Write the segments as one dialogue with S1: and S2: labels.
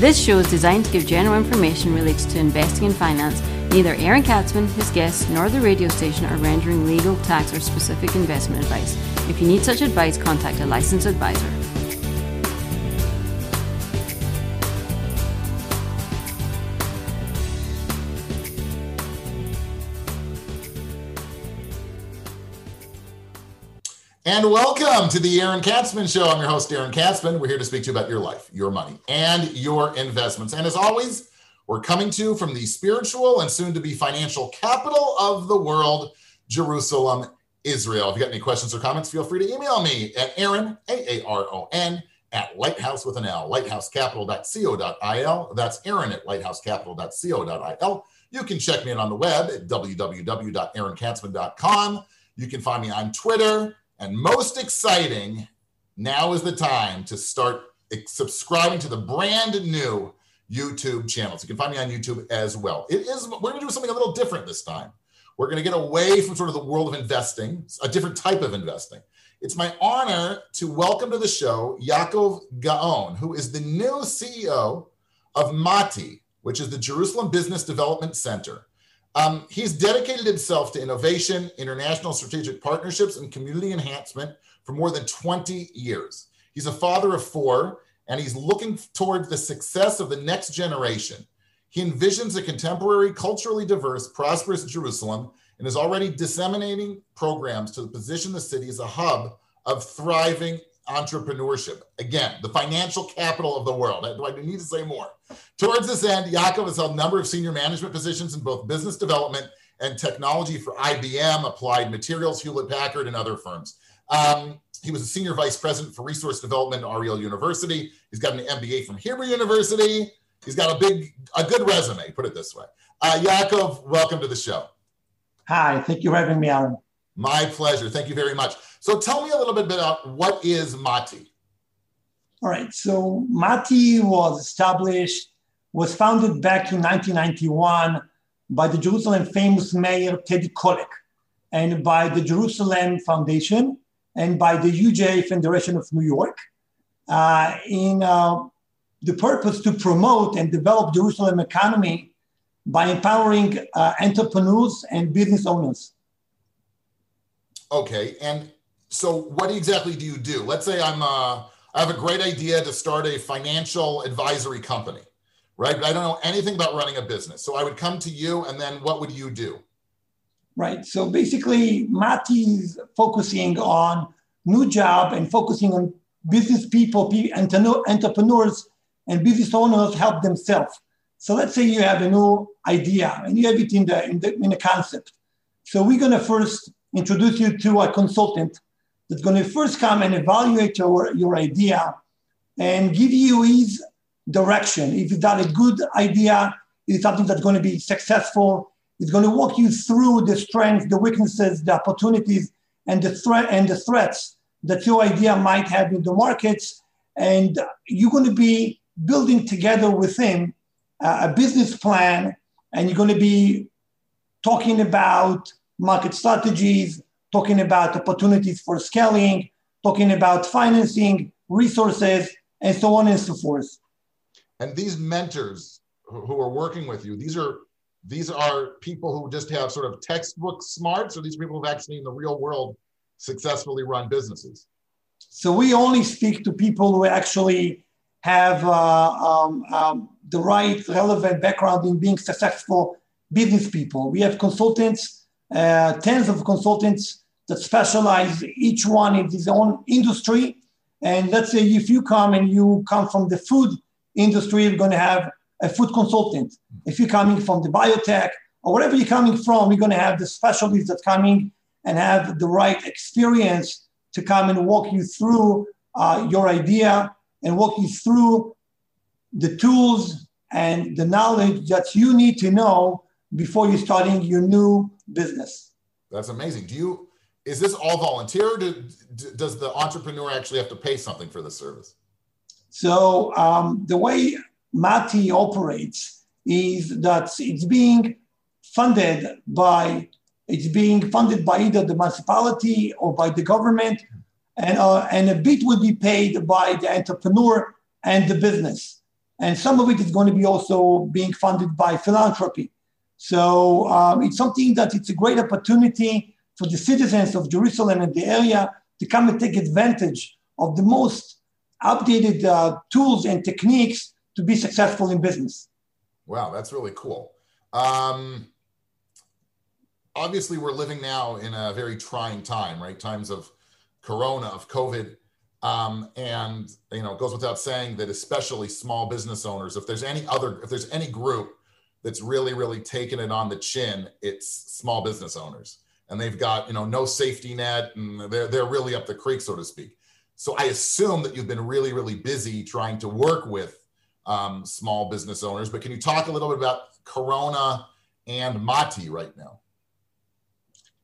S1: This show is designed to give general information related to investing and finance. Neither Aaron Katsman, his guests, nor the radio station are rendering legal, tax, or specific investment advice. If you need such advice, contact a licensed advisor.
S2: And welcome to the Aaron Katsman Show. I'm your host, Aaron Katsman. We're here to speak to you about your life, your money, and your investments. And as always, we're coming to you from the spiritual and soon to be financial capital of the world, Jerusalem, Israel. If you got any questions or comments, feel free to email me at Aaron, A A R O N, at lighthouse with an L, lighthousecapital.co.il. That's Aaron at lighthousecapital.co.il. You can check me out on the web at www.aaronkatsman.com. You can find me on Twitter and most exciting, now is the time to start subscribing to the brand new YouTube channels. You can find me on YouTube as well. It is we're going to do something a little different this time. We're going to get away from sort of the world of investing, a different type of investing. It's my honor to welcome to the show Yakov Gaon, who is the new CEO of Mati, which is the Jerusalem Business Development Center. Um, he's dedicated himself to innovation, international strategic partnerships, and community enhancement for more than 20 years. He's a father of four, and he's looking towards the success of the next generation. He envisions a contemporary, culturally diverse, prosperous Jerusalem and is already disseminating programs to position the city as a hub of thriving entrepreneurship. Again, the financial capital of the world. Do I need to say more? Towards this end, Yakov has held a number of senior management positions in both business development and technology for IBM, Applied Materials, Hewlett Packard, and other firms. Um, he was a senior vice president for resource development at Ariel University. He's got an MBA from Hebrew University. He's got a big, a good resume, put it this way. Uh, Yakov, welcome to the show.
S3: Hi, thank you for having me, Alan.
S2: My pleasure. Thank you very much. So tell me a little bit about what is Mati?
S3: All right. So Mati was established, was founded back in 1991 by the Jerusalem famous mayor Teddy Kollek and by the Jerusalem Foundation and by the UJA Federation of New York uh, in uh, the purpose to promote and develop Jerusalem economy by empowering uh, entrepreneurs and business owners.
S2: Okay, and so what exactly do you do? Let's say I'm uh, I have a great idea to start a financial advisory company, right? But I don't know anything about running a business. So I would come to you, and then what would you do?
S3: Right. So basically, Mati focusing on new job and focusing on business people, entrepreneurs, and business owners help themselves. So let's say you have a new idea and you have it in the in the in a concept. So we're gonna first introduce you to a consultant that's going to first come and evaluate your, your idea and give you his direction. If it's not a good idea, it's something that's going to be successful. It's going to walk you through the strengths, the weaknesses, the opportunities, and the threat and the threats that your idea might have in the markets. And you're going to be building together with him uh, a business plan, and you're going to be talking about market strategies, talking about opportunities for scaling, talking about financing, resources, and so on and so forth.
S2: And these mentors who are working with you, these are these are people who just have sort of textbook smarts, or these people who've actually in the real world successfully run businesses?
S3: So we only speak to people who actually have uh, um, um, the right relevant background in being successful business people. We have consultants, uh, tens of consultants that specialize each one in his own industry. And let's say if you come and you come from the food industry, you're going to have a food consultant. If you're coming from the biotech or whatever you're coming from, you're going to have the specialists that coming and have the right experience to come and walk you through uh, your idea and walk you through the tools and the knowledge that you need to know before you're starting your new business.
S2: That's amazing. Do you is this all volunteer or do, does the entrepreneur actually have to pay something for the service?
S3: So um, the way Mati operates is that it's being funded by it's being funded by either the municipality or by the government, and uh, and a bit would be paid by the entrepreneur and the business. and some of it is going to be also being funded by philanthropy. So um, it's something that it's a great opportunity for the citizens of Jerusalem and the area to come and take advantage of the most updated uh, tools and techniques to be successful in business.
S2: Wow, that's really cool. Um, obviously, we're living now in a very trying time, right? Times of Corona, of COVID. Um, and you know, it goes without saying that especially small business owners, if there's any other, if there's any group that's really, really taken it on the chin, it's small business owners. And they've got, you know, no safety net and they're they're really up the creek, so to speak. So I assume that you've been really, really busy trying to work with um, small business owners. But can you talk a little bit about Corona and Mati right now?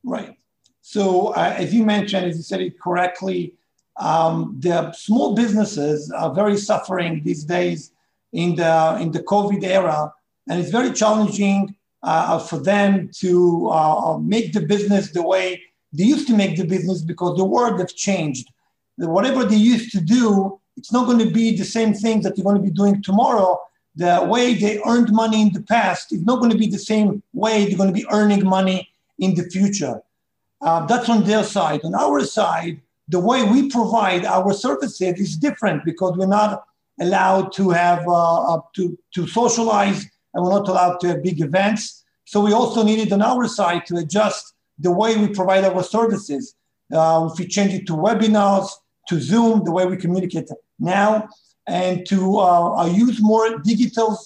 S3: Right. So uh, as you mentioned, as you said it correctly, um, the small businesses are very suffering these days in the in the COVID era, and it's very challenging uh, for them to uh, make the business the way they used to make the business because the world has changed. Whatever they used to do, it's not going to be the same thing that you're going to be doing tomorrow. The way they earned money in the past is not going to be the same way they're going to be earning money in the future. Uh, that's on their side. On our side, the way we provide our services is different because we're not allowed to have uh, to, to socialize and we're not allowed to have big events. So we also needed on our side to adjust the way we provide our services. Uh, if we change it to webinars, to Zoom, the way we communicate now, and to uh, uh use more digital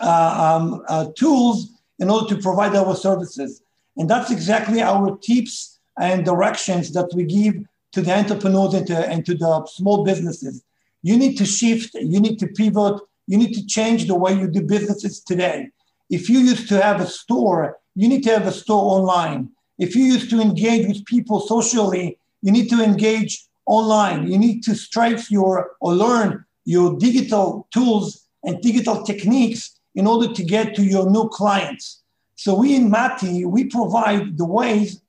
S3: uh, um, uh, tools in order to provide our services. And that's exactly our tips and directions that we give to the entrepreneurs and to, and to the small businesses. You need to shift, you need to pivot, you need to change the way you do businesses today. If you used to have a store, you need to have a store online. If you used to engage with people socially, you need to engage online. You need to strive your or learn your digital tools and digital techniques in order to get to your new clients. So we in Mati, we provide the ways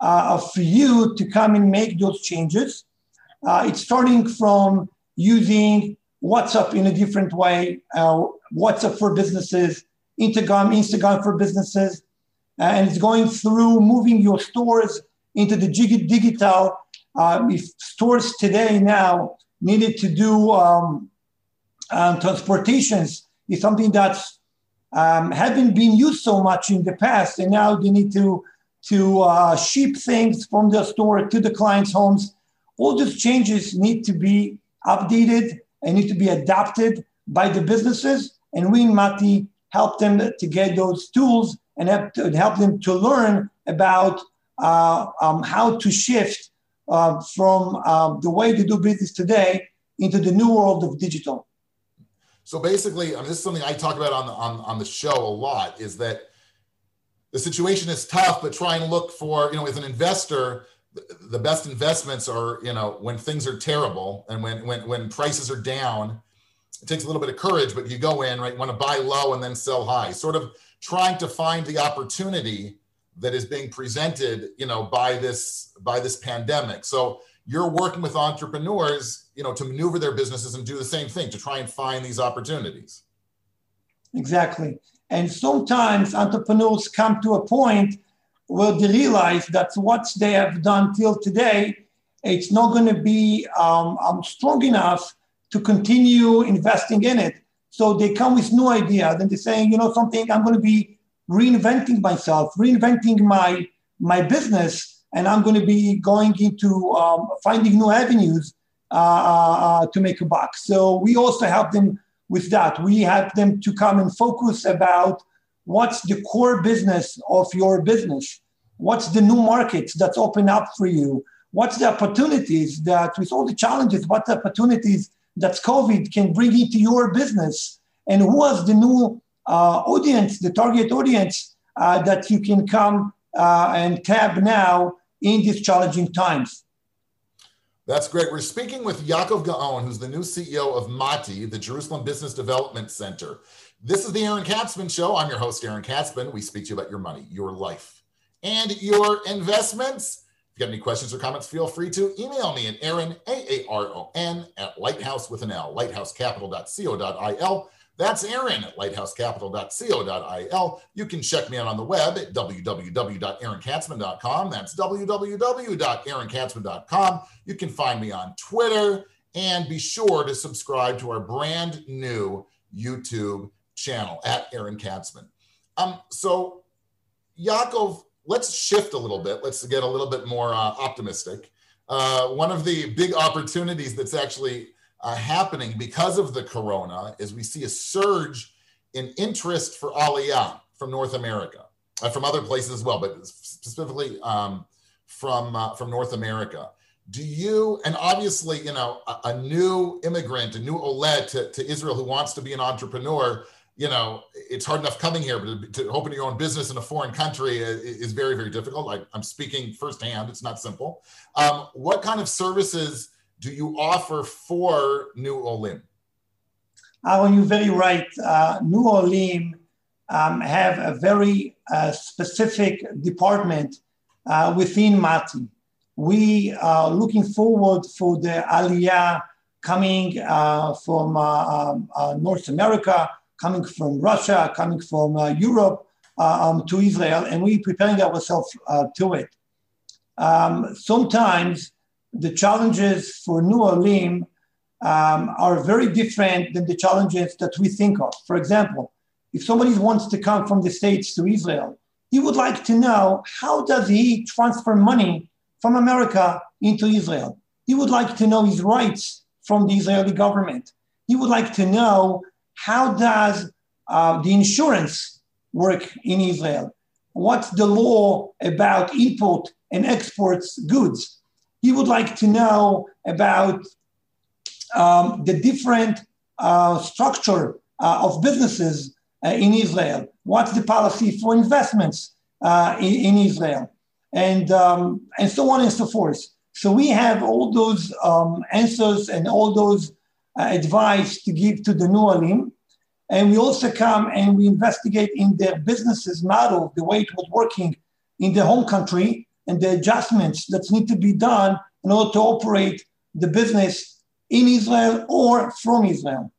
S3: uh, for you to come and make those changes. Uh, it's starting from using WhatsApp in a different way, uh, WhatsApp for businesses, Instagram, Instagram for businesses, uh, and it's going through moving your stores into the digital. Uh, if stores today now needed to do um, um, transportations, is something that's um, haven't been used so much in the past, and now they need to to uh, ship things from the store to the client's homes. All these changes need to be updated and need to be adapted by the businesses. And we in Mati help them to get those tools and help, to, help them to learn about uh, um, how to shift uh, from uh, the way they do business today into the new world of digital.
S2: So basically, I mean, this is something I talk about on the, on, on the show a lot is that the situation is tough, but try and look for, you know, as an investor, the best investments are, you know, when things are terrible and when when when prices are down. It takes a little bit of courage, but you go in, right? You want to buy low and then sell high. Sort of trying to find the opportunity that is being presented, you know, by this by this pandemic. So you're working with entrepreneurs, you know, to maneuver their businesses and do the same thing to try and find these opportunities.
S3: Exactly. And sometimes entrepreneurs come to a point they realize that what they have done till today, it's not going to be um, um, strong enough to continue investing in it. So they come with new ideas Then they're saying, you know, something, I'm going to be reinventing myself, reinventing my my business, and I'm going to be going into um, finding new avenues uh, uh, uh to make a buck. So we also help them with that. We help them to come and focus about what's the core business of your business, what's the new markets that's open up for you, what's the opportunities that, with all the challenges, what the opportunities that COVID can bring into your business, and who is the new uh, audience, the target audience uh, that you can come uh, and tap now in these challenging times.
S2: That's great. We're speaking with Yakov Gaon, who's the new CEO of Mati, the Jerusalem Business Development Center. This is the Aaron Katsman Show. I'm your host, Aaron Katsman. We speak to you about your money, your life, and your investments. If you got any questions or comments, feel free to email me at Aaron, A-A-R-O-N, at lighthouse with an L, lighthousecapital.co.il. That's Aaron at lighthousecapital.co.il. You can check me out on the web at www.aaronkatsman.com. That's www.aaronkatsman.com. You can find me on Twitter and be sure to subscribe to our brand new YouTube channel at Aaron Katsman. Um, so, Yakov, let's shift a little bit. Let's get a little bit more uh, optimistic. Uh, one of the big opportunities that's actually uh, happening because of the corona is we see a surge in interest for Aliyah from North America, uh, from other places as well, but specifically um, from uh, from North America. Do you, and obviously, you know, a, a new immigrant, a new Oleh to, to Israel who wants to be an entrepreneur, you know, it's hard enough coming here, but to, open your own business in a foreign country is, is very, very difficult. Like, I, am speaking firsthand; it's not simple. Um, what kind of services do you offer for New Olim?
S3: Aaron, you're very right. Uh, New Olim um, have a very uh, specific department uh, within Mati. We are looking forward for the Aliyah coming uh, from uh, um, uh, North America, coming from Russia, coming from Europe um, to Israel, and we're preparing ourselves to it. Um, sometimes the challenges for New Olim um, are very different than the challenges that we think of. For example, if somebody wants to come from the States to Israel, he would like to know how does he transfer money from America into Israel? He would like to know his rights from the Israeli government. He would like to know how does uh, the insurance work in Israel? What's the law about import and exports goods? he would like to know about um, the different uh, structure uh, of businesses uh, in Israel. What's the policy for investments uh, in, in, Israel, and um, and so on and so forth. So we have all those um, answers and all those advice to give to the Olim. And we also come and we investigate in their businesses model, the way it was working in their home country, and the adjustments that need to be done in order to operate the business in Israel or from Israel.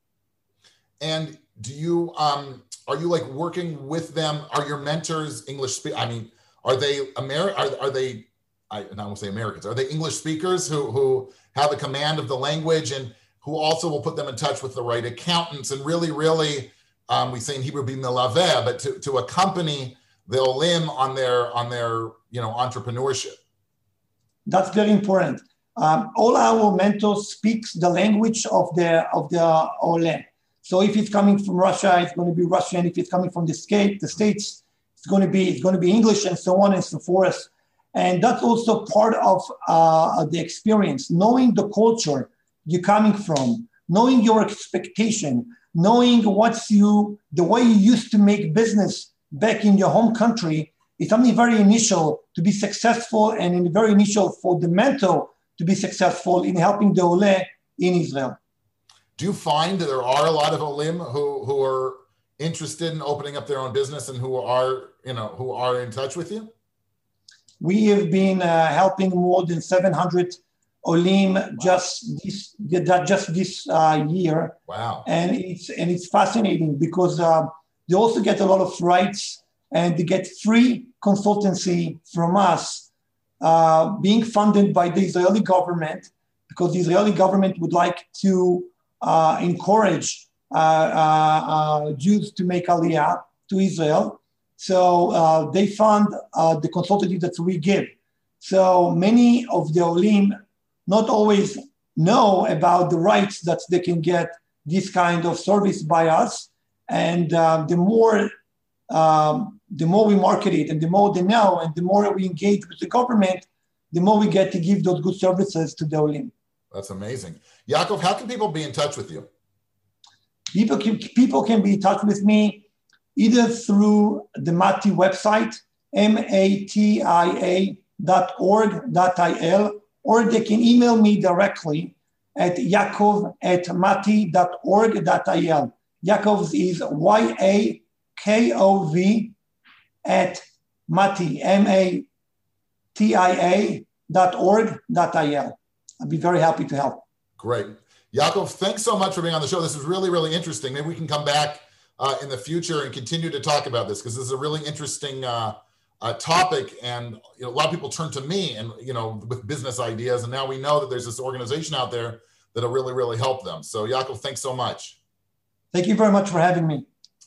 S2: And do you um, are you like working with them? Are your mentors English speak? I mean, are they Ameri- are, are they I don't want to say Americans, are they English speakers who who have a command of the language and who also will put them in touch with the right accountants and really, really um, we say in Hebrew be milaveh, but to, to accompany the olim on their on their you know entrepreneurship.
S3: That's very important. Um, all our mentors speaks the language of the of the ole. So if it's coming from Russia, it's going to be Russian. If it's coming from the state, the states, it's going to be it's going to be English, and so on and so forth. And that's also part of uh, the experience, knowing the culture you're coming from, knowing your expectation, knowing what's you the way you used to make business back in your home country it's something very initial to be successful and in very initial for the mentor to be successful in helping the Ole in Israel.
S2: Do you find that there are a lot of Olim who, who are interested in opening up their own business and who are, you know, who are in touch with you?
S3: We have been uh, helping more than 700 Olim wow. just this just this uh, year.
S2: Wow!
S3: And it's and it's fascinating because uh, they also get a lot of rights and they get free consultancy from us, uh, being funded by the Israeli government, because the Israeli government would like to uh, encourage uh, uh, Jews to make aliyah to Israel. So uh, they fund the consultancy that we give. So many of the Olim not always know about the rights that they can get this kind of service by us. And the more um, the more we market it and the more they know and the more we engage with the government, the more we get to give those good services to the Olim.
S2: That's amazing. Yakov, how can people be in touch with you?
S3: People can, people can be in touch with me either through the Mati website, M-A-T-I-A dot org dot il, or they can email me directly at yakov at mati dot org dot il. Yakov is Y-A-K-O-V at Mati, M A T I A www.aaroncatzman.org.il. I'd be very happy to help.
S2: Great. Yakov, thanks so much for being on the show. This is really, really interesting. Maybe we can come back uh, in the future and continue to talk about this because this is a really interesting uh, uh, topic. And you know, a lot of people turn to me and you know with business ideas, and now we know that there's this organization out there that'll really, really help them. So, Yakov, thanks so much.
S3: Thank you very much for having me.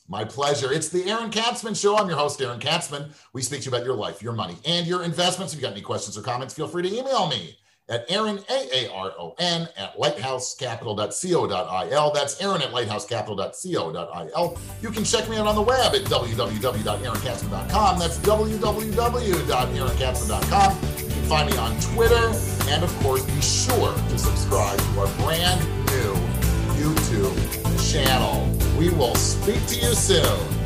S2: My pleasure. It's the Aaron Katsman Show. I'm your host, Aaron Katsman. We speak to you about your life, your money, and your investments. If you got any questions or comments, feel free to email me at Aaron, A-A-R-O-N, at lighthousecapital.co.il. That's Aaron at lighthousecapital.co.il. You can check me out on the web at www.aaronkatsman.com. That's www.aaronkatsman.com. You can find me on Twitter. And of course, be sure to subscribe to our brand new YouTube channel. We will speak to you soon.